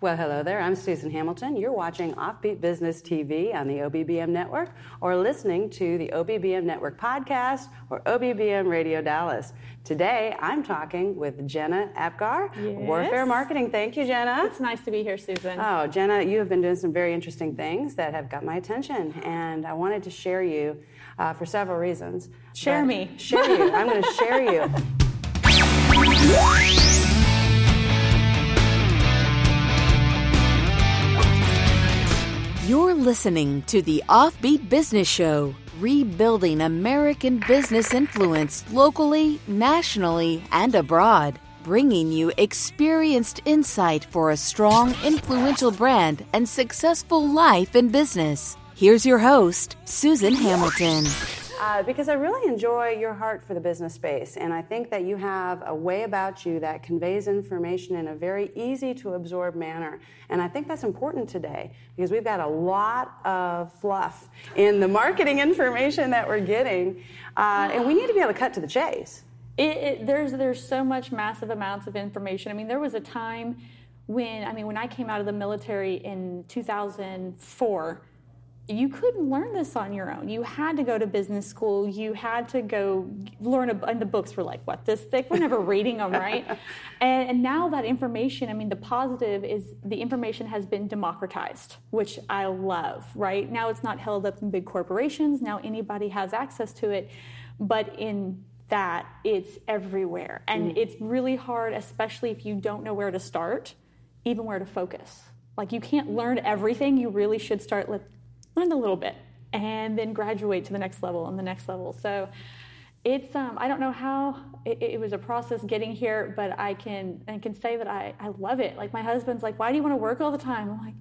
Well, hello there. I'm Susan Hamilton. You're watching Offbeat Business TV on the OBBM Network or listening to the OBBM Network podcast or OBBM Radio Dallas. Today, I'm talking with Jenna Apgar, Yes. Warfare Marketing. Thank you, Jenna. It's nice to be here, Susan. Oh, Jenna, you have been doing some very interesting things that have got my attention, and I wanted to share you uh, for several reasons. Share But- me. Share you. I'm going to share you. You're listening to the Offbeat Business Show, rebuilding American business influence locally, nationally, and abroad, bringing you experienced insight for a strong, influential brand and successful life in business. Here's your host, Susan Hamilton. Uh, because I really enjoy your heart for the business space, and I think that you have a way about you that conveys information in a very easy to absorb manner. And I think that's important today because we've got a lot of fluff in the marketing information that we're getting, uh, and we need to be able to cut to the chase. It, it, there's there's so much massive amounts of information. I mean, there was a time when I mean when I came out of the military in 2004, you couldn't learn this on your own. You had to go to business school. You had to go learn. A, and the books were like what this thick. We're never reading them, right? And, and now that information, I mean, the positive is the information has been democratized, which I love. Right now, it's not held up in big corporations. Now anybody has access to it, but in that it's everywhere and mm. it's really hard especially if you don't know where to start even where to focus like you can't learn everything you really should start with learn a little bit and then graduate to the next level and the next level. So it's um, i don't know how it, it was a process getting here but i can and can say that I, I love it. Like my husband's like why do you want to work all the time? I'm like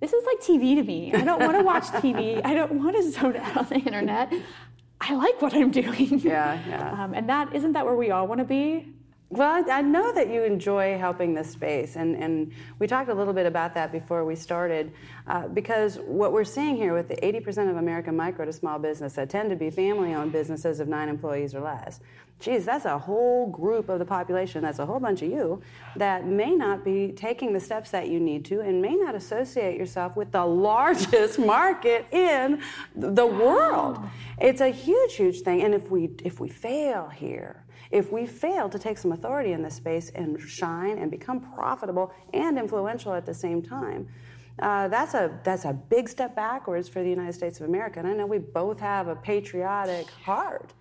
this is like tv to me. I don't want to watch tv i don't want to zone out on the internet. I like what i'm doing. Yeah, yeah. um, and that isn't that where we all want to be Well, I know that you enjoy helping this space, and, and we talked a little bit about that before we started, uh, because what we're seeing here with the 80% of American micro to small business that tend to be family owned businesses of nine employees or less, geez, that's a whole group of the population, that's a whole bunch of you, that may not be taking the steps that you need to and may not associate yourself with the largest market in the world. It's a huge, huge thing, and if we, if we fail here, if we fail to take some authority in this space and shine and become profitable and influential at the same time, uh, that's a that's a big step backwards for the United States of America. And I know we both have a patriotic heart.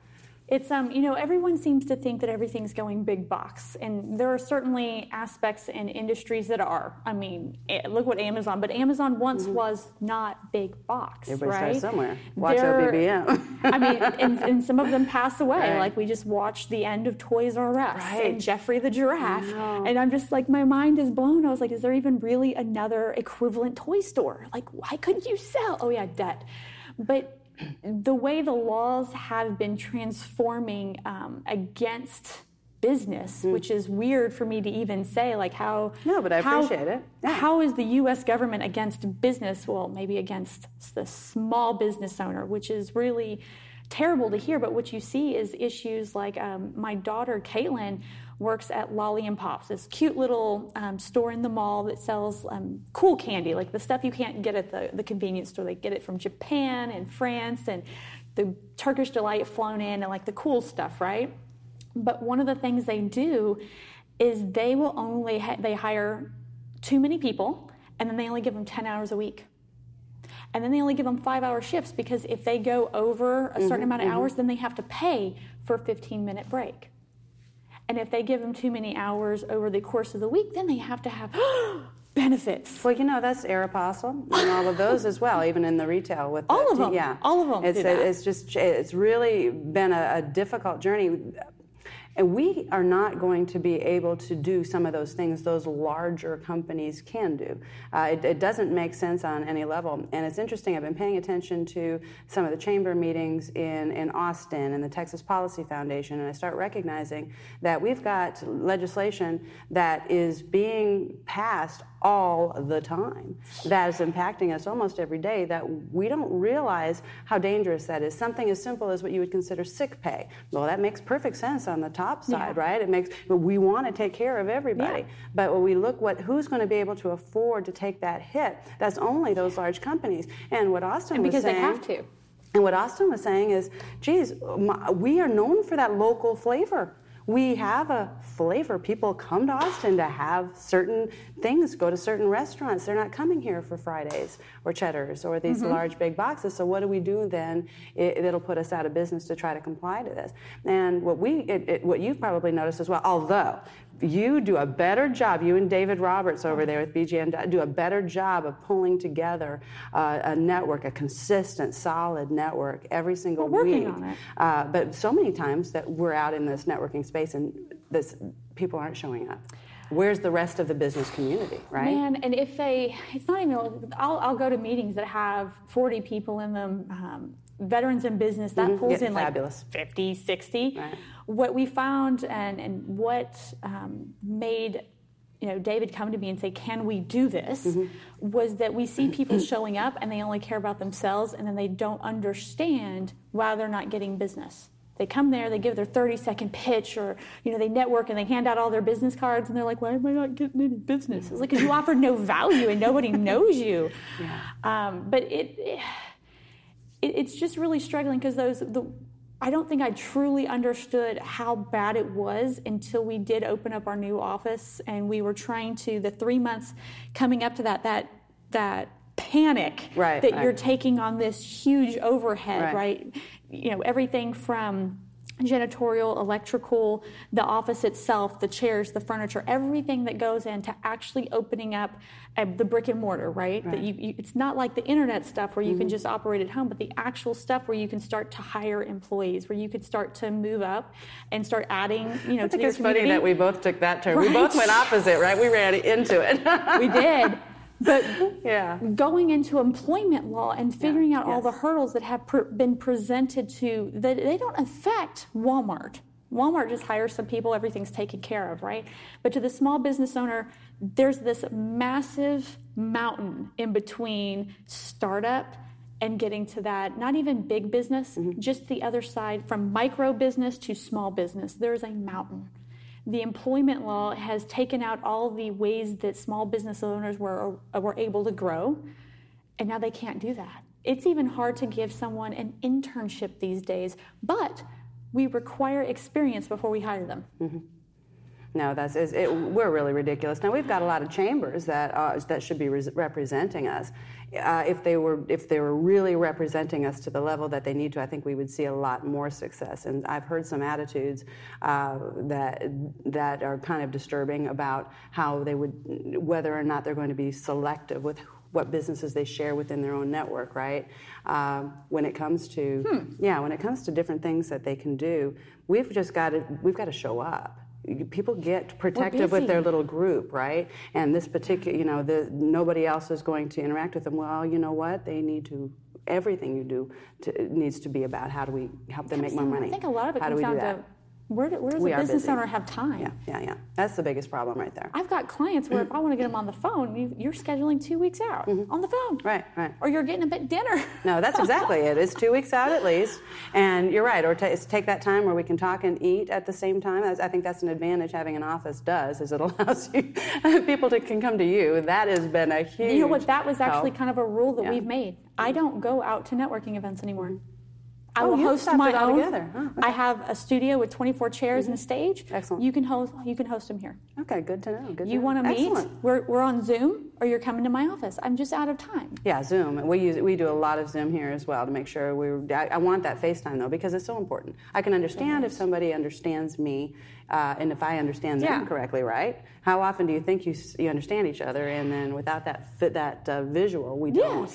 It's um, you know, everyone seems to think that everything's going big box, and there are certainly aspects and industries that are. I mean, eh, look what Amazon, but Amazon once was not big box, Everybody right? starts somewhere. Watch They're- OBBM. I mean, and, and some of them pass away. Right. Like we just watched the end of Toys R Us Right. and Geoffrey the Giraffe, and I'm just like, my mind is blown. I was like, is there even really another equivalent toy store? Like, why couldn't you sell? Oh yeah, debt. But the way the laws have been transforming um, against business, which is weird for me to even say, like how. No, but I how- appreciate it. Yeah. How is the U.S. government against business? Well, maybe against the small business owner, which is really terrible to hear. But what you see is issues like um, my daughter Caitlin works at Lolli and Pops, this cute little um, store in the mall that sells um, cool candy, like the stuff you can't get at the, the convenience store. They get it from Japan and France and the Turkish delight flown in and like the cool stuff, right? But one of the things they do is they will only ha- they hire too many people and then they only give them 10 hours a week. And then they only give them 5-hour shifts because if they go over a certain amount of hours then they have to pay for a 15-minute break. And if they give them too many hours over the course of the week then they have to have benefits. Well, you know that's Aeropostale and all of those as well, even in the retail with All the- of them. Yeah, All of them It's it's just it's really been a, a difficult journey. And we are not going to be able to do some of those things those larger companies can do. Uh, it, it doesn't make sense on any level. And it's interesting, I've been paying attention to some of the chamber meetings in, in Austin and the Texas Policy Foundation, and I start recognizing that we've got legislation that is being passed all the time that is impacting us almost every day that we don't realize how dangerous that is. Something as simple as what you would consider sick pay. Well, that makes perfect sense on the top side, Yeah. right? It makes but we want to take care of everybody. Yeah. But when we look what who's going to be able to afford to take that hit, that's only those large companies. And what Austin was because they saying, have to. And what Austin was saying is, geez, we are known for that local flavor. We have a flavor. People come to Austin to have certain things, go to certain restaurants. They're not coming here for Fridays or Cheddars or these mm-hmm. large big boxes. So what do we do then? It, it'll put us out of business to try to comply to this. And what we, it, it, what you've probably noticed as well, although you do a better job, you and David Roberts over there with BGN do a better job of pulling together uh, a network, a consistent, solid network every single We're working week. on it. Uh, but so many times that we're out in this networking space and this people aren't showing up. Where's the rest of the business community, right? Man, and if they, it's not even, I'll, I'll go to meetings that have 40 people in them, um, veterans in business, that pulls Yeah, in fabulous. like 50, 60. Right. What we found and, and what um, made you know, David come to me and say, "Can we do this?" Mm-hmm. Was that we see people showing up and they only care about themselves, and then they don't understand why they're not getting business. They come there, they give their 30 second pitch, or you know, they network and they hand out all their business cards, and they're like, "Why am I not getting any business?" It's like because you offered no value and nobody knows you. Um, but it, it, it's just really struggling because those the. I don't think I truly understood how bad it was until we did open up our new office and we were trying to the three months coming up to that that that panic Right, that right. you're taking on this huge overhead, Right. right? You know, everything from janitorial, electrical, the office itself, the chairs, the furniture, everything that goes into actually opening up uh, the brick and mortar, right? That you, you, it's not like the internet stuff where you Mm-hmm. can just operate at home, but the actual stuff where you can start to hire employees, where you could start to move up and start adding, you know, I think it's funny that we both took that turn. We both went opposite, right? We ran into it. we did. But yeah. going into employment law and figuring out all the hurdles that have been presented to that they don't affect Walmart. Walmart just hires some people, everything's taken care of, right? But to the small business owner, there's this massive mountain in between startup and getting to that, not even big business, mm-hmm. just the other side from micro business to small business. There's a mountain the employment law has taken out all the ways that small business owners were, were able to grow, and now they can't do that. It's even hard to give someone an internship these days, but we require experience before we hire them. Mm-hmm. No, that's it, we're really ridiculous. Now we've got a lot of chambers that uh, that should be res- representing us. Uh, if they were if they were really representing us to the level that they need to, I think we would see a lot more success. And I've heard some attitudes uh, that that are kind of disturbing about how they would whether or not they're going to be selective with what businesses they share within their own network, right? Um, when it comes to yeah, when it comes to different things that they can do, we've just got to we've got to show up. People get protective with their little group, right? And this particular, you know, the, nobody else is going to interact with them. Well, you know what? They need to. Everything you do to, needs to be about how do we help them make more money. I think a lot of it how do comes we do down that? to where, do- where does We a business owner have time? Yeah, yeah, yeah. That's the biggest problem right there. I've got clients where if I want to get them on the phone, you, you're scheduling two weeks out on the phone. Mm-hmm. Right, right. Or you're getting a bit dinner. No, that's exactly it. It's two weeks out at least, and you're right. Or it's take that time where we can talk and eat at the same time. I think that's an advantage having an office does, is it allows you people to can come to you. That has been a huge. You know what? That was actually help. kind of a rule that Yeah. we've made. I don't go out to networking events anymore. I Oh, will host my own. altogether. Oh, okay. I have a studio with 24 chairs and a stage. Excellent. You can host. You can host them here. Okay, good to know. Good You want to meet? Excellent. We're, we're on Zoom, or you're coming to my office. I'm just out of time. Yeah, Zoom. We use we do a lot of Zoom here as well to make sure we. I, I want that FaceTime though because it's so important. I can understand if somebody understands me, uh, and if I understand them Yeah. correctly, right? How often do you think you you understand each other, and then without that that uh, visual, we don't.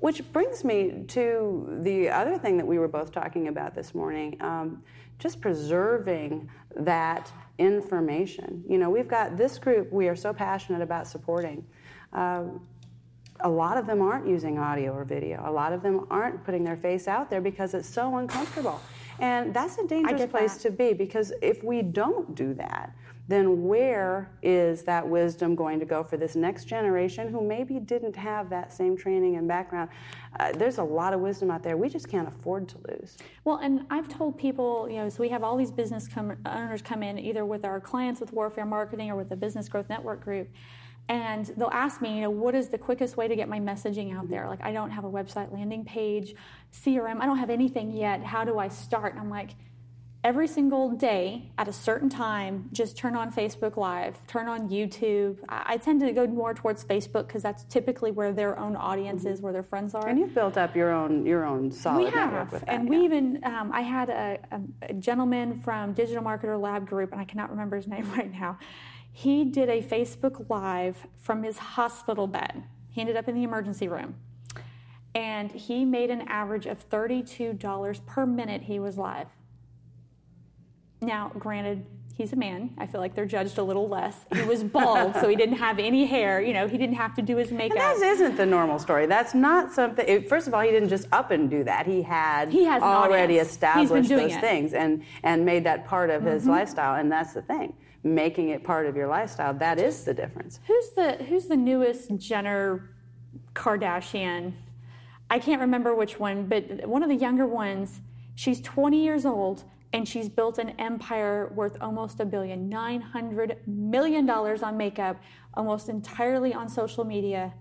Which brings me to the other thing that we were both talking about this morning. Um, just preserving that information. You know, we've got this group we are so passionate about supporting. Um, a lot of them aren't using audio or video. A lot of them aren't putting their face out there because it's so uncomfortable. And that's a dangerous place that. to be because if we don't do that, then where is that wisdom going to go for this next generation who maybe didn't have that same training and background? Uh, there's a lot of wisdom out there we just can't afford to lose. Well, and I've told people, you know, so we have all these business com- owners come in either with our clients with Warfare Marketing or with the Business Growth Network group. And they'll ask me, you know, what is the quickest way to get my messaging out there? Like, I don't have a website landing page, CRM, I don't have anything yet. How do I start? And I'm like, every single day at a certain time, just turn on Facebook Live, turn on YouTube. I, tend to go more towards Facebook because that's typically where their own audience mm-hmm. is, where their friends are. And you've built up your own your own solid we have. network with that. And yeah. we even um, I had a, a, a gentleman from Digital Marketer Lab Group, and I cannot remember his name right now. He did a Facebook Live from his hospital bed. He ended up in the emergency room. And he made an average of $32 per minute he was live. Now, granted, he's a man. I feel like they're judged a little less. He was bald, so he didn't have any hair. You know, he didn't have to do his makeup. And that isn't the normal story. That's not something. First of all, he didn't just up and do that. He had he has already established those it. things and and made that part of his mm-hmm. lifestyle. And that's the thing, making it part of your lifestyle. That is the difference. Who's the Who's the newest Jenner Kardashian? I can't remember which one, but one of the younger ones. She's 20 years old and she's built an empire worth almost a billion, $900 million on makeup, almost entirely on social media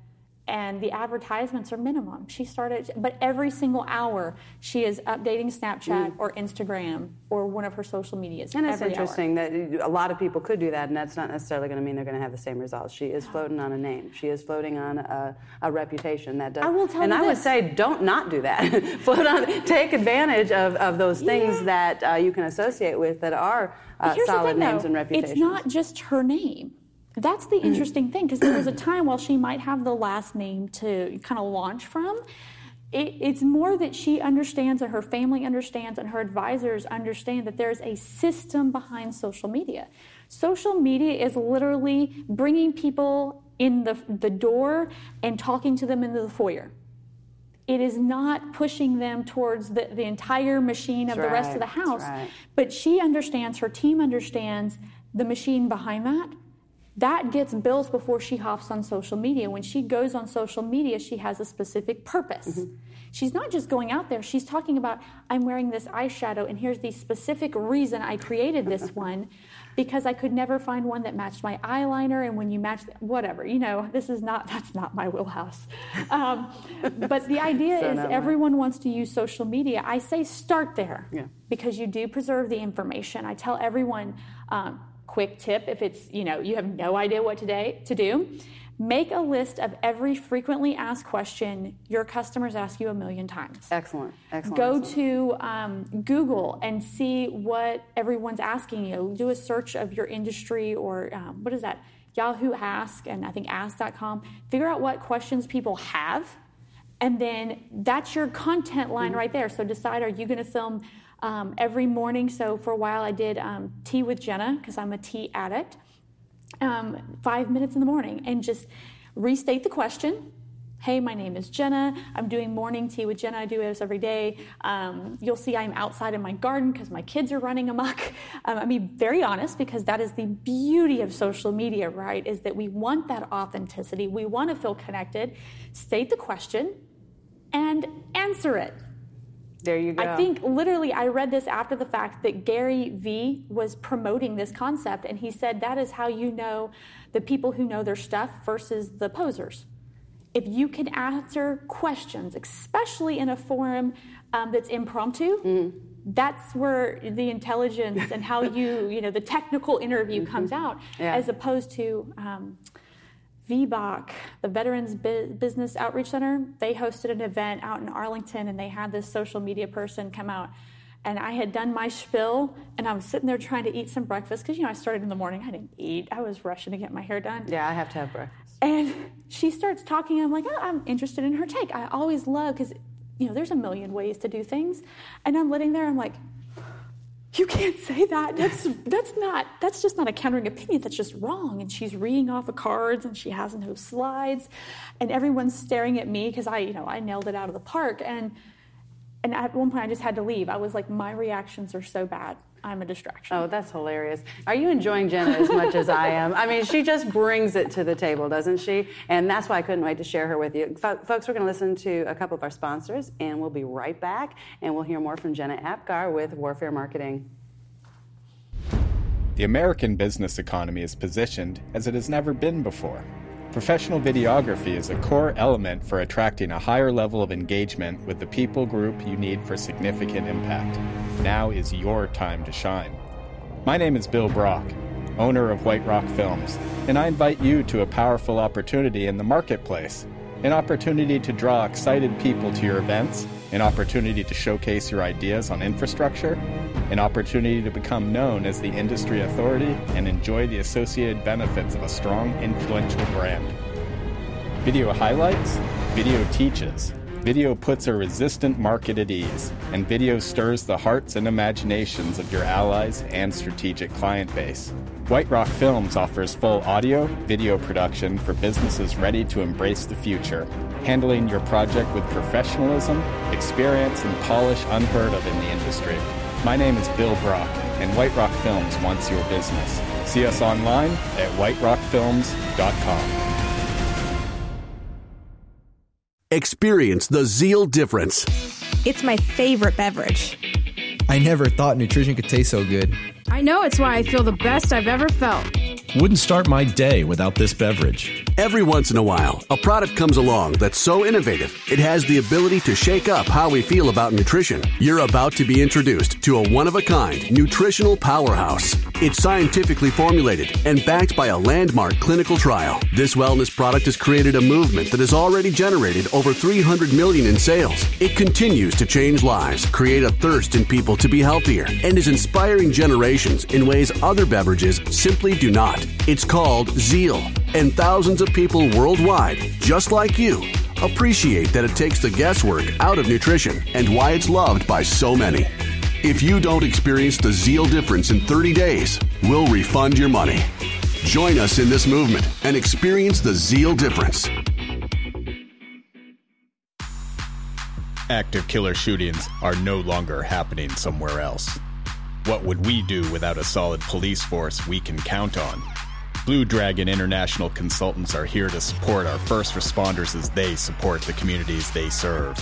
and the advertisements are minimum. She started, but every single hour she is updating Snapchat mm. or Instagram or one of her social medias. And it's interesting hour. that a lot of people could do that, and that's not necessarily going to mean they're going to have the same results. She is floating on a name. She is floating on a, a reputation that does. I will tell and you I this. would say, don't not do that. Float on. Take advantage of, of those things yeah. that uh, you can associate with that are uh, solid thing, names though. and reputations. It's not just her name that's the interesting thing because there was a time while she might have the last name to kind of launch from. It, it's more that she understands and her family understands and her advisors understand that there's a system behind social media. Social media is literally bringing people in the, the door and talking to them into the foyer. It is not pushing them towards the, the entire machine of That's the right. rest of the house. Right. But she understands, her team understands the machine behind that that gets built before she hops on social media. When she goes on social media, she has a specific purpose. Mm-hmm. She's not just going out there, she's talking about, I'm wearing this eyeshadow, and here's the specific reason I created this one because I could never find one that matched my eyeliner. And when you match, whatever, you know, this is not, that's not my wheelhouse. Um, but the idea so is everyone wants to use social media. I say start there yeah. because you do preserve the information. I tell everyone, um, quick tip if it's, you know, you have no idea what today to do. Make a list of every frequently asked question your customers ask you a million times. Excellent. Excellent. Go excellent. to um, Google and see what everyone's asking you. Do a search of your industry or um, what is that? Yahoo Ask and I think Ask.com. Figure out what questions people have, and then that's your content line mm-hmm. right there. So decide are you going to film um, every morning. So for a while, I did um, tea with Jenna because I'm a tea addict. Um, five minutes in the morning, and just restate the question. Hey, my name is Jenna. I'm doing morning tea with Jenna. I do this every day. Um, you'll see I'm outside in my garden because my kids are running amok. Um, I mean, very honest because that is the beauty of social media, right? Is that we want that authenticity. We want to feel connected. State the question and answer it. There you go. I think literally, I read this after the fact that Gary Vee was promoting this concept, and he said that is how you know the people who know their stuff versus the posers. If you can answer questions, especially in a forum um, that's impromptu, mm-hmm. that's where the intelligence and how you, you know, the technical interview mm-hmm. comes out, yeah. as opposed to. Um, VBOC, the Veterans Business Outreach Center, they hosted an event out in Arlington and they had this social media person come out. And I had done my spiel and I was sitting there trying to eat some breakfast because, you know, I started in the morning. I didn't eat, I was rushing to get my hair done. Yeah, I have to have breakfast. And she starts talking. I'm like, oh, I'm interested in her take. I always love, because, you know, there's a million ways to do things. And I'm sitting there, I'm like, you can't say that. That's that's not that's just not a countering opinion. That's just wrong. And she's reading off of cards and she has no slides, and everyone's staring at me because I you know I nailed it out of the park. And and at one point I just had to leave. I was like, my reactions are so bad. I'm a distraction. Oh, that's hilarious. Are you enjoying Jenna as much as I am? I mean, she just brings it to the table, doesn't she? And that's why I couldn't wait to share her with you. F- folks, we're going to listen to a couple of our sponsors, and we'll be right back, and we'll hear more from Jenna Apgar with Warfare Marketing. The American business economy is positioned as it has never been before. Professional videography is a core element for attracting a higher level of engagement with the people group you need for significant impact. Now is your time to shine. My name is Bill Brock, owner of White Rock Films, and I invite you to a powerful opportunity in the marketplace an opportunity to draw excited people to your events, an opportunity to showcase your ideas on infrastructure, an opportunity to become known as the industry authority and enjoy the associated benefits of a strong, influential brand. Video highlights, video teaches. Video puts a resistant market at ease, and video stirs the hearts and imaginations of your allies and strategic client base. White Rock Films offers full audio, video production for businesses ready to embrace the future, handling your project with professionalism, experience, and polish unheard of in the industry. My name is Bill Brock, and White Rock Films wants your business. See us online at whiterockfilms.com. Experience the Zeal difference. It's my favorite beverage. I never thought nutrition could taste so good. I know it's why I feel the best I've ever felt. Wouldn't start my day without this beverage. Every once in a while, a product comes along that's so innovative, it has the ability to shake up how we feel about nutrition. You're about to be introduced to a one of a kind nutritional powerhouse. It's scientifically formulated and backed by a landmark clinical trial. This wellness product has created a movement that has already generated over 300 million in sales. It continues to change lives, create a thirst in people to be healthier, and is inspiring generations in ways other beverages simply do not. It's called Zeal, and thousands of people worldwide, just like you, appreciate that it takes the guesswork out of nutrition and why it's loved by so many. If you don't experience the Zeal difference in 30 days, we'll refund your money. Join us in this movement and experience the Zeal difference. Active killer shootings are no longer happening somewhere else. What would we do without a solid police force we can count on? Blue Dragon International Consultants are here to support our first responders as they support the communities they serve.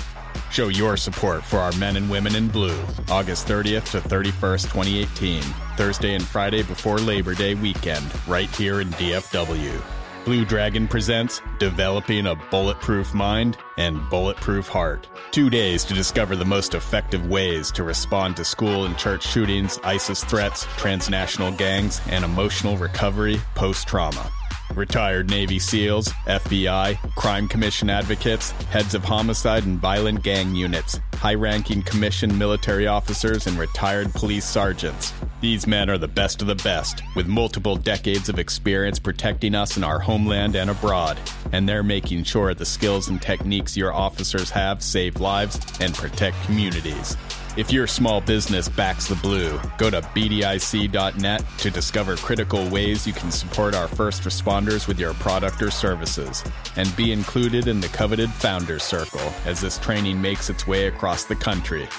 Show your support for our men and women in blue, August 30th to 31st, 2018, Thursday and Friday before Labor Day weekend, right here in DFW. Blue Dragon presents Developing a Bulletproof Mind and Bulletproof Heart. Two days to discover the most effective ways to respond to school and church shootings, ISIS threats, transnational gangs, and emotional recovery post trauma. Retired Navy SEALs, FBI, Crime Commission advocates, heads of homicide and violent gang units, high ranking commissioned military officers, and retired police sergeants. These men are the best of the best, with multiple decades of experience protecting us in our homeland and abroad, and they're making sure the skills and techniques your officers have save lives and protect communities. If your small business backs the blue, go to BDIC.net to discover critical ways you can support our first responders with your product or services, and be included in the coveted Founders Circle as this training makes its way across the country.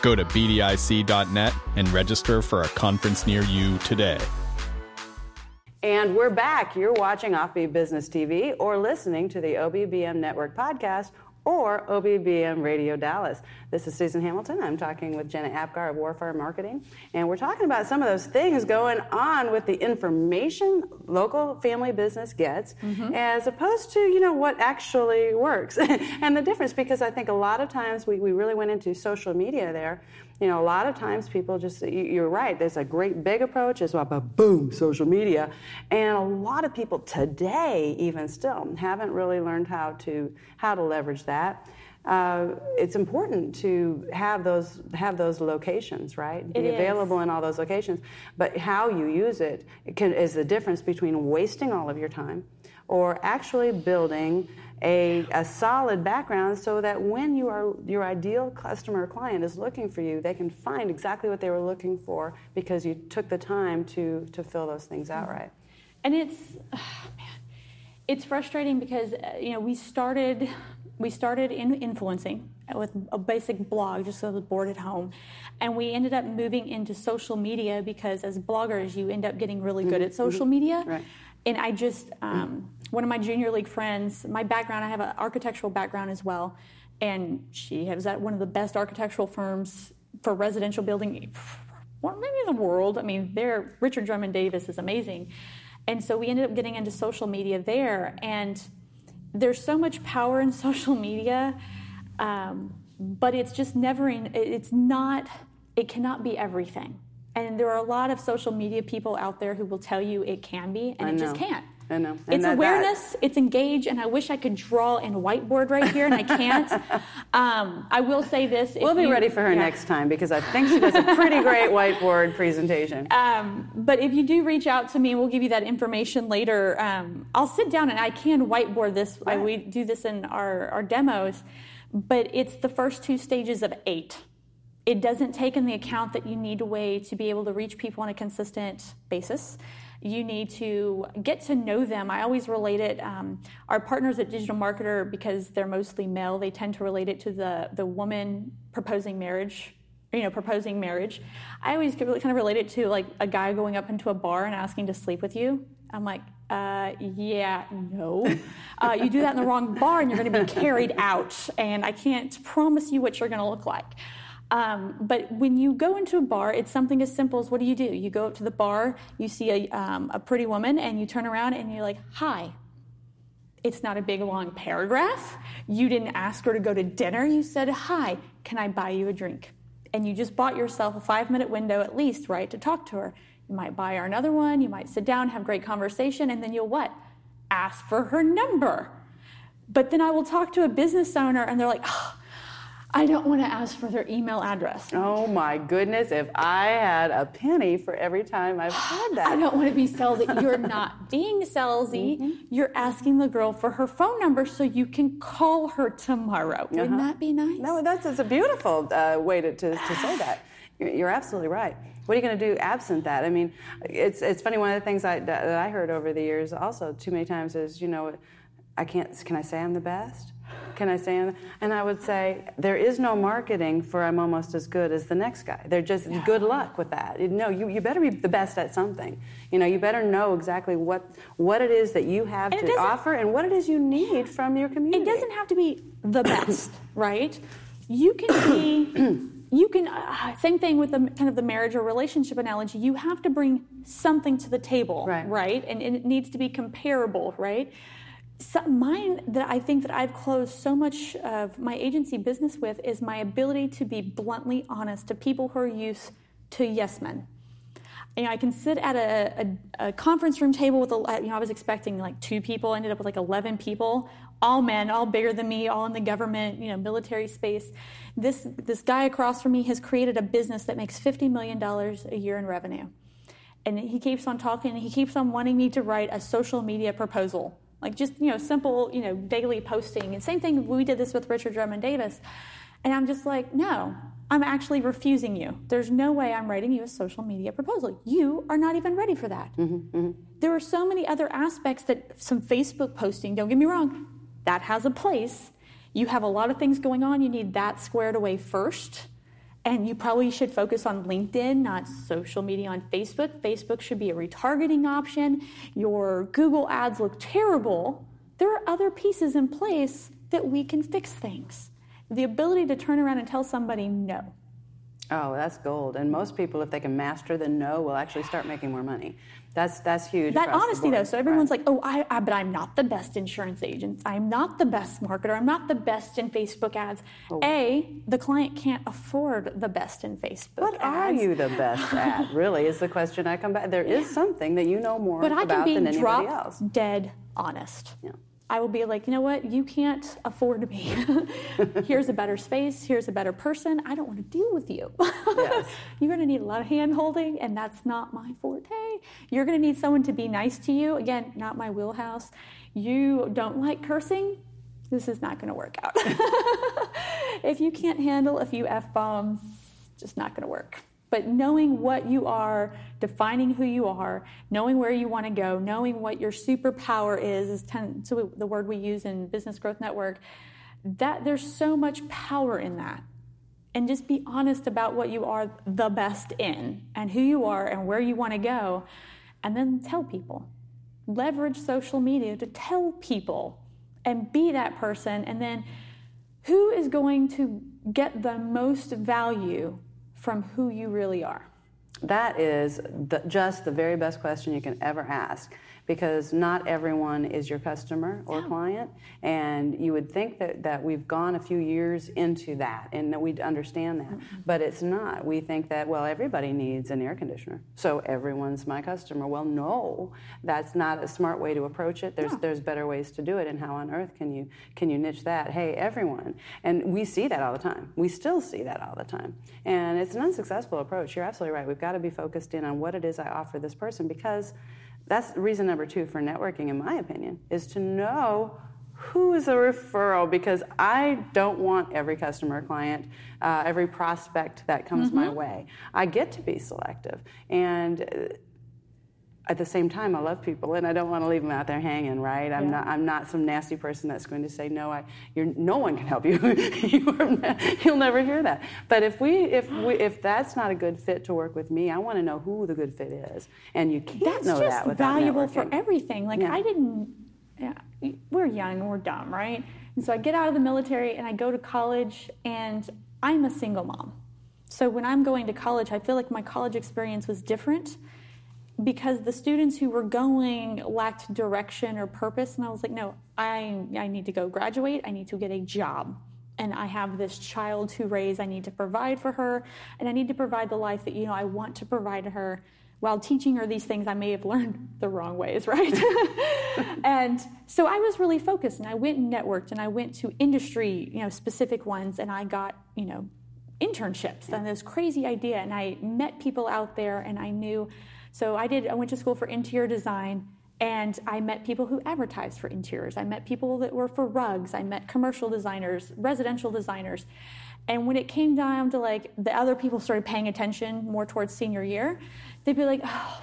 Go to BDIC.net and register for a conference near you today. And we're back. You're watching Offbeat Business TV or listening to the OBBM Network podcast or OBBM Radio Dallas. This is Susan Hamilton. I'm talking with Jenna Apgar of Warfare Marketing, and we're talking about some of those things going on with the information local family business gets, mm-hmm. as opposed to you know what actually works, and the difference. Because I think a lot of times we, we really went into social media there you know, a lot of times people just, you're right, there's a great big approach as well, but boom, social media. And a lot of people today, even still, haven't really learned how to, how to leverage that. Uh, it's important to have those have those locations, right? Be it available is. in all those locations. But how you use it can, is the difference between wasting all of your time or actually building a, a solid background so that when you are, your ideal customer or client is looking for you, they can find exactly what they were looking for because you took the time to, to fill those things out right. And it's, oh, man, it's frustrating because, uh, you know, we started, we started in influencing with a basic blog just so I was bored at home. And we ended up moving into social media because as bloggers, you end up getting really good Mhm, at social mhm. media. Right. And I just, um, one of my junior league friends, my background, I have an architectural background as well. And she was at one of the best architectural firms for residential building, well, maybe in the world. I mean, there, Richard Drummond Davis is amazing. And so we ended up getting into social media there. And there's so much power in social media, um, but it's just never, in, it's not, it cannot be everything. And there are a lot of social media people out there who will tell you it can be, and I it just can't. I know. And It's that- awareness, it's engage, and I wish I could draw in whiteboard right here, and I can't. um, I will say this. We'll be you- ready for her yeah. next time because I think she does a pretty great whiteboard presentation. Um, but if you do reach out to me, we'll give you that information later. Um, I'll sit down and I can whiteboard this. I, we do this in our, our demos, but it's the first two stages of eight. It doesn't take in the account that you need a way to be able to reach people on a consistent basis. You need to get to know them. I always relate it. Um, our partners at Digital Marketer, because they're mostly male, they tend to relate it to the the woman proposing marriage you know, proposing marriage. I always kind of relate it to like a guy going up into a bar and asking to sleep with you. I'm like, uh, yeah, no. Uh, you do that in the wrong bar and you're going to be carried out, and I can't promise you what you're going to look like. Um, but when you go into a bar, it's something as simple as what do you do? You go up to the bar, you see a, um, a pretty woman, and you turn around and you're like, hi. It's not a big long paragraph. You didn't ask her to go to dinner. You said, hi, can I buy you a drink? and you just bought yourself a five minute window at least, right, to talk to her. You might buy her another one, you might sit down, have great conversation, and then you'll what? Ask for her number. But then I will talk to a business owner and they're like, oh, I don't want to ask for their email address. Oh my goodness, if I had a penny for every time I've had that. I don't want to be salesy. You're not being salesy. Mm-hmm. You're asking the girl for her phone number so you can call her tomorrow. Wouldn't Uh-huh. that be nice? No, that's, that's a beautiful uh, way to, to, to say that. You're, you're absolutely right. What are you going to do absent that? I mean, it's, it's funny, one of the things I, that I heard over the years also too many times is, you know, I can't, can I say I'm the best? Can I say and I would say, there is no marketing for I'm almost as good as the next guy. They're just, good luck with that. No, you, you better be the best at something. You know, you better know exactly what, what it is that you have And to offer and what it is you need from your community. It doesn't have to be the best, right? You can be, you can, uh, same thing with the kind of the marriage or relationship analogy. You have to bring something to the table, Right. And, and it needs to be comparable, right? So mine that I think that I've closed so much of my agency business with is my ability to be bluntly honest to people who are used to yes men. You know, I can sit at a, a, a conference room table with, a, uh, you know, I was expecting like two people, ended up with like 11 people, all men, all bigger than me, all in the government, you know, military space. This, this guy across from me has created a business that makes $50 million a year in revenue. And he keeps on talking and he keeps on wanting me to write a social media proposal. Like just, you know, simple, you know, daily posting. And same thing, we did this with Richard Drummond Davis. And I'm just like, no, I'm actually refusing you. There's no way I'm writing you a social media proposal. You are not even ready for that. Mm-hmm, mm-hmm. There are so many other aspects that some Facebook posting, don't get me wrong, that has a place. You have a lot of things going on. You need that squared away first. And you probably should focus on LinkedIn, not social media on Facebook. Facebook should be a retargeting option. Your Google ads look terrible. There are other pieces in place that we can fix things. The ability to turn around and tell somebody no. Oh, that's gold. And most people, if they can master the no, will actually start making more money. That's that's huge. That honesty, though. So everyone's like, "Oh, I, I, but I'm not the best insurance agent. I'm not the best marketer. I'm not the best in Facebook ads." Oh. A, the client can't afford the best in Facebook. What are you the best at? Really, is the question I come back. There is something that you know more But I about can than be anybody drop else. dead honest. Yeah. I will be like, you know what? You can't afford me. here's a better space. Here's a better person. I don't want to deal with you. Yes. You're going to need a lot of hand holding, and that's not my forte. You're going to need someone to be nice to you. Again, not my wheelhouse. You don't like cursing. This is not going to work out. if you can't handle a few f bombs, just not going to work. But knowing what you are, defining who you are, knowing where you want to go, knowing what your superpower is, is ten, so the word we use in Business Growth Network. that there's so much power in that. And just be honest about what you are the best in and who you are and where you want to go. And then tell people. Leverage social media to tell people and be that person. And then who is going to get the most value from who you really are? That is the, just the very best question you can ever ask because not everyone is your customer or client. And you would think that, that we've gone a few years into that and that we'd understand that. Mm-hmm. But it's not. We think that, well, everybody needs an air conditioner, so everyone's my customer. Well, no, that's not a smart way to approach it. There's, no. there's better ways to do it. And how on earth can you, can you niche that? Hey, everyone. And we see that all the time. We still see that all the time. And it's an unsuccessful approach. You're absolutely right. We've got to be focused in on what it is I offer this person because that's reason number two for networking, in my opinion, is to know who is a referral because I don't want every customer, client, uh, every prospect that comes mm-hmm. my way. I get to be selective. And uh, at the same time, I love people, and I don't want to leave them out there hanging. Right? I'm yeah. not. I'm not some nasty person that's going to say no. I. You're, no one can help you. you will never hear that. But if we, if we, if that's not a good fit to work with me, I want to know who the good fit is, and you can't that's know that without valuable networking. for everything. Like yeah. I didn't. Yeah, we're young we're dumb, right? And so I get out of the military and I go to college, and I'm a single mom. So when I'm going to college, I feel like my college experience was different because the students who were going lacked direction or purpose. And i was like no i i need to go graduate. I need to get a job. And i have this child to raise. I need to provide for her. And i need to provide the life that you know i want to provide to her. While teaching her these things i may have learned the wrong ways right? And so i was really focused and i went and networked and i went to industry you know specific ones and i got you know internships. And this crazy idea. And i met people out there and i knew so I did. I went to school for interior design, and I met people who advertised for interiors. I met people that were for rugs. I met commercial designers, residential designers. And when it came down to like the other people started paying attention more towards senior year, they'd be like, oh,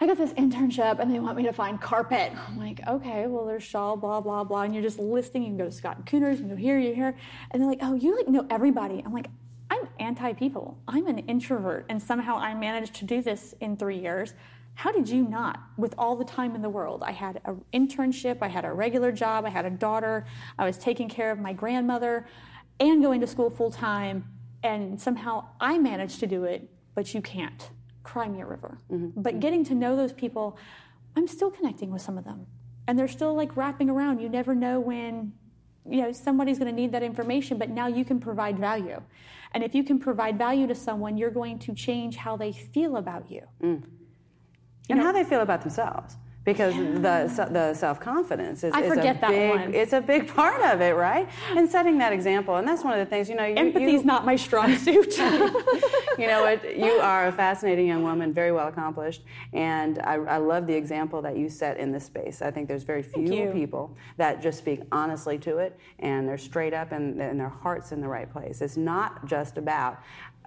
I got this internship and they want me to find carpet. I'm like, okay, well, there's Shaw, blah, blah, blah. And you're just listing. You can go to Scott Cooners, you can go here, you here. And they're like, oh, you like know everybody. I'm like, I'm anti people. I'm an introvert, and somehow I managed to do this in three years. How did you not? With all the time in the world, I had an internship, I had a regular job, I had a daughter, I was taking care of my grandmother, and going to school full time, and somehow I managed to do it, but you can't. Cry me a river. Mm-hmm. But getting to know those people, I'm still connecting with some of them, and they're still like wrapping around. You never know when you know somebody's going to need that information but now you can provide value and if you can provide value to someone you're going to change how they feel about you mm. and know, how they feel about themselves because yeah. the the self confidence is, I is forget a that big one. it's a big part of it, right? And setting that example, and that's one of the things you know. You, Empathy is not my strong suit. you know what? You are a fascinating young woman, very well accomplished, and I, I, love the example that you set in this space. I think there's very few people that just speak honestly to it, and they're straight up, and, and their heart's in the right place. It's not just about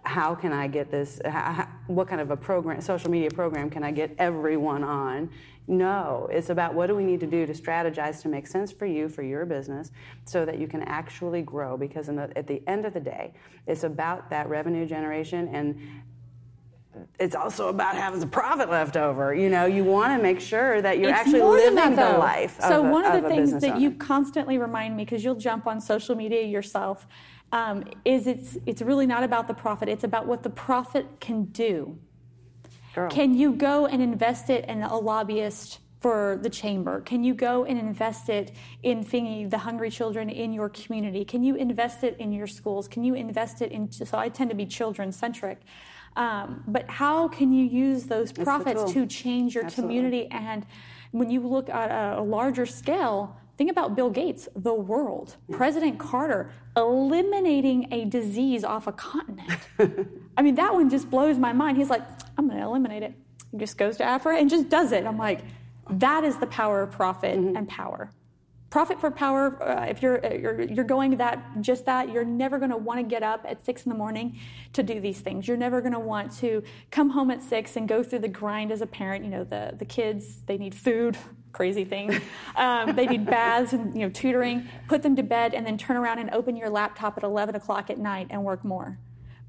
how can I get this? How, what kind of a program, social media program, can I get everyone on? No, it's about what do we need to do to strategize to make sense for you, for your business, so that you can actually grow. Because the, at the end of the day, it's about that revenue generation and it's also about having the profit left over. You know, you want to make sure that you're it's actually living that, the life. So of one a, of the things that owner. you constantly remind me, because you'll jump on social media yourself, um, is it's it's really not about the profit. It's about what the profit can do. Girl. Can you go and invest it in a lobbyist? for the chamber? Can you go and invest it in feeding the hungry children in your community? Can you invest it in your schools? Can you invest it in? so I tend to be children centric. Um, but how can you use those profits to change your Absolutely. community? And when you look at a larger scale, Think about Bill Gates, the world. President Carter eliminating a disease off a continent. I mean, that one just blows my mind. He's like, I'm going to eliminate it. He just goes to Africa and just does it. I'm like, that is the power of profit mm-hmm. and power. Profit for power. Uh, if you're, uh, you're you're going that just that, you're never going to want to get up at six in the morning to do these things. You're never going to want to come home at six and go through the grind as a parent. You know, the the kids they need food, crazy thing. Um, they need baths and you know tutoring. Put them to bed and then turn around and open your laptop at 11 o'clock at night and work more.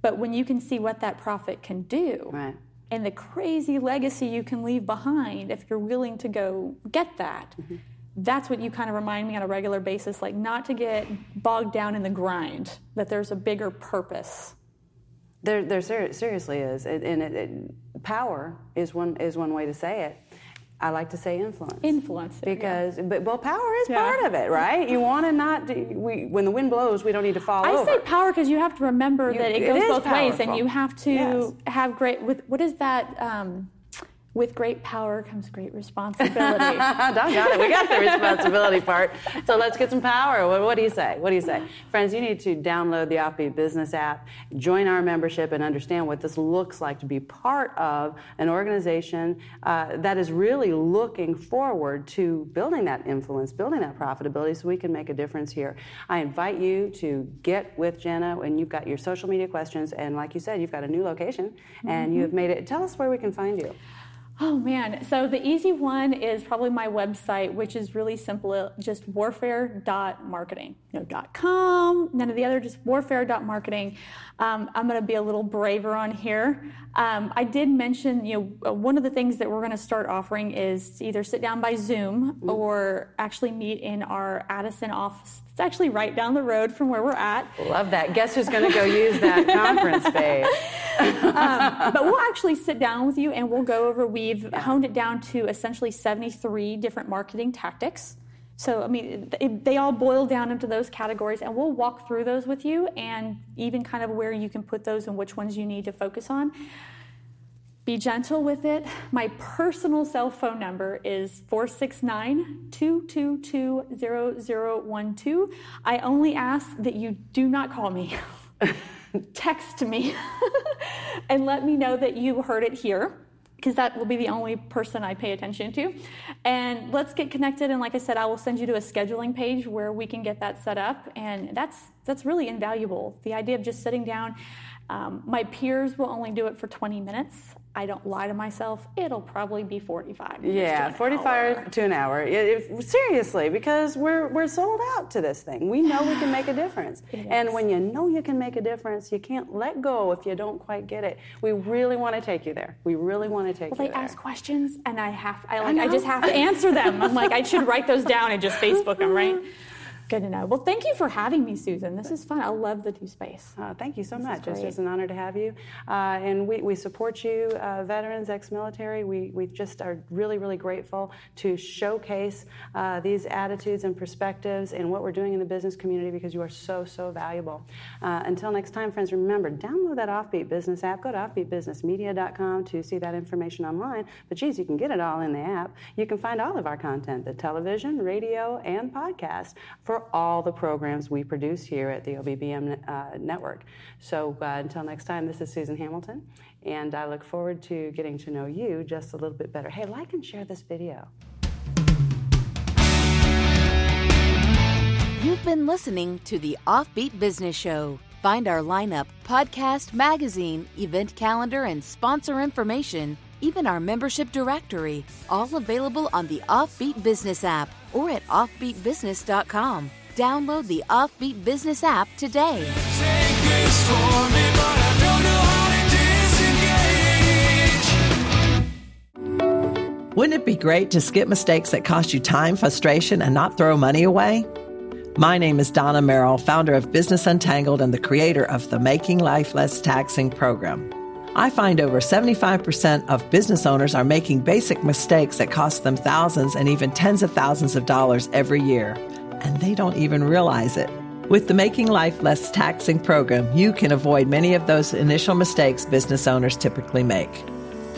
But when you can see what that profit can do, Right. and the crazy legacy you can leave behind if you're willing to go get that. Mm-hmm. That's what you kind of remind me on a regular basis, like not to get bogged down in the grind, that there's a bigger purpose. There, there ser- seriously is, it, and it, it, power is one is one way to say it. I like to say influence. Influence. it, yeah. Because, but well, power is Yeah. part of it, right? You want to not. We when the wind blows, we don't need to fall I over. say power because you have to remember You- that it it goes both ways, and you have to Yes. have great. With what is that? Um, with great power comes great responsibility. Got it, we got the responsibility part. So let's get some power. What, what do you say? What do you say? Friends, you need to download the Offbeat Business app, join our membership, and understand what this looks like to be part of an organization uh, that is really looking forward to building that influence, building that profitability so we can make a difference here. I invite you to get with Jenna when you've got your social media questions, and like you said, you've got a new location and you have made it. Tell us where we can find you. Oh man, so the easy one is probably my website, which is really simple, just warfare.marketing. No dot .com, none of the other, just warfare.marketing. Um, I'm going to be a little braver on here. Um, I did mention, you know, one of the things that we're going to start offering is to either sit down by Zoom or actually meet in our Addison office. It's actually right down the road from where we're at. Love that. Guess who's going to go use that conference space? um, but we'll actually sit down with you and we'll go over. We've honed it down to essentially 73 different marketing tactics. So, I mean, they all boil down into those categories, and we'll walk through those with you and even kind of where you can put those and which ones you need to focus on. Be gentle with it. My personal cell phone number is 469 222 0012. I only ask that you do not call me. Text me and let me know that you heard it here because that will be the only person I pay attention to. And let's get connected. And like I said, I will send you to a scheduling page where we can get that set up. And that's that's really invaluable. The idea of just sitting down. Um, my peers will only do it for 20 minutes. I don't lie to myself. It'll probably be 45. minutes to Yeah, 45 hour. to an hour. It- it- seriously, because we're, we're sold out to this thing. We know we can make a difference. And when you know you can make a difference, you can't let go if you don't quite get it. We really want to take you there. We really want to take Well, you they there. ask questions, and I have, I like, I, know. just have to answer them. I'm like, I should write those down and just Facebook them, right? Good to know. Well, thank you for having me, Susan. This is fun. I love the two space. Uh, thank you so This much. It's just an honor to have you. Uh, and we, we support you, uh, veterans, ex military. We, we just are really, really grateful to showcase uh, these attitudes and perspectives and what we're doing in the business community because you are so, so valuable. Uh, until next time, friends, remember download that Offbeat Business app. Go to offbeatbusinessmedia.com to see that information online. But geez, you can get it all in the app. You can find all of our content the television, radio, and podcast for all the programs we produce here at the OBBM uh, network. So uh, until next time, this is Susan Hamilton, and I look forward to getting to know you just a little bit better. Hey, like and share this video. You've been listening to the Offbeat Business Show. Find our lineup, podcast, magazine, event calendar, and sponsor information, even our membership directory, all available on the Offbeat Business app or at offbeatbusiness.com. Download the Offbeat Business app today. Wouldn't it be great to skip mistakes that cost you time, frustration, and not throw money away? My name is Donna Merrill, founder of Business Untangled and the creator of the Making Life Less Taxing program. I find over 75% of business owners are making basic mistakes that cost them thousands and even tens of thousands of dollars every year, and they don't even realize it. With the Making Life Less Taxing program, you can avoid many of those initial mistakes business owners typically make.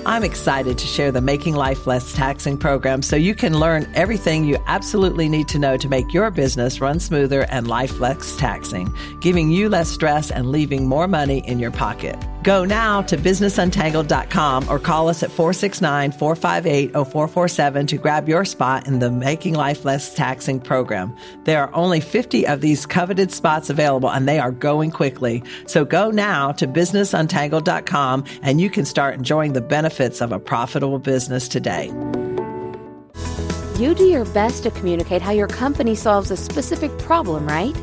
I'm excited to share the Making Life Less Taxing program so you can learn everything you absolutely need to know to make your business run smoother and life less taxing, giving you less stress and leaving more money in your pocket. Go now to businessuntangled.com or call us at 469 458 0447 to grab your spot in the Making Life Less Taxing program. There are only 50 of these coveted spots available and they are going quickly. So go now to businessuntangled.com and you can start enjoying the benefits of a profitable business today. You do your best to communicate how your company solves a specific problem, right?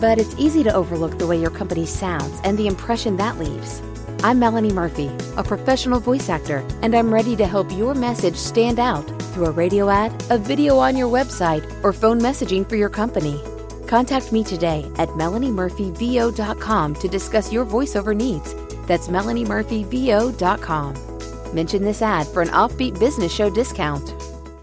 But it's easy to overlook the way your company sounds and the impression that leaves. I'm Melanie Murphy, a professional voice actor, and I'm ready to help your message stand out through a radio ad, a video on your website, or phone messaging for your company. Contact me today at melaniemurphyvo.com to discuss your voiceover needs. That's melaniemurphyvo.com. Mention this ad for an offbeat business show discount.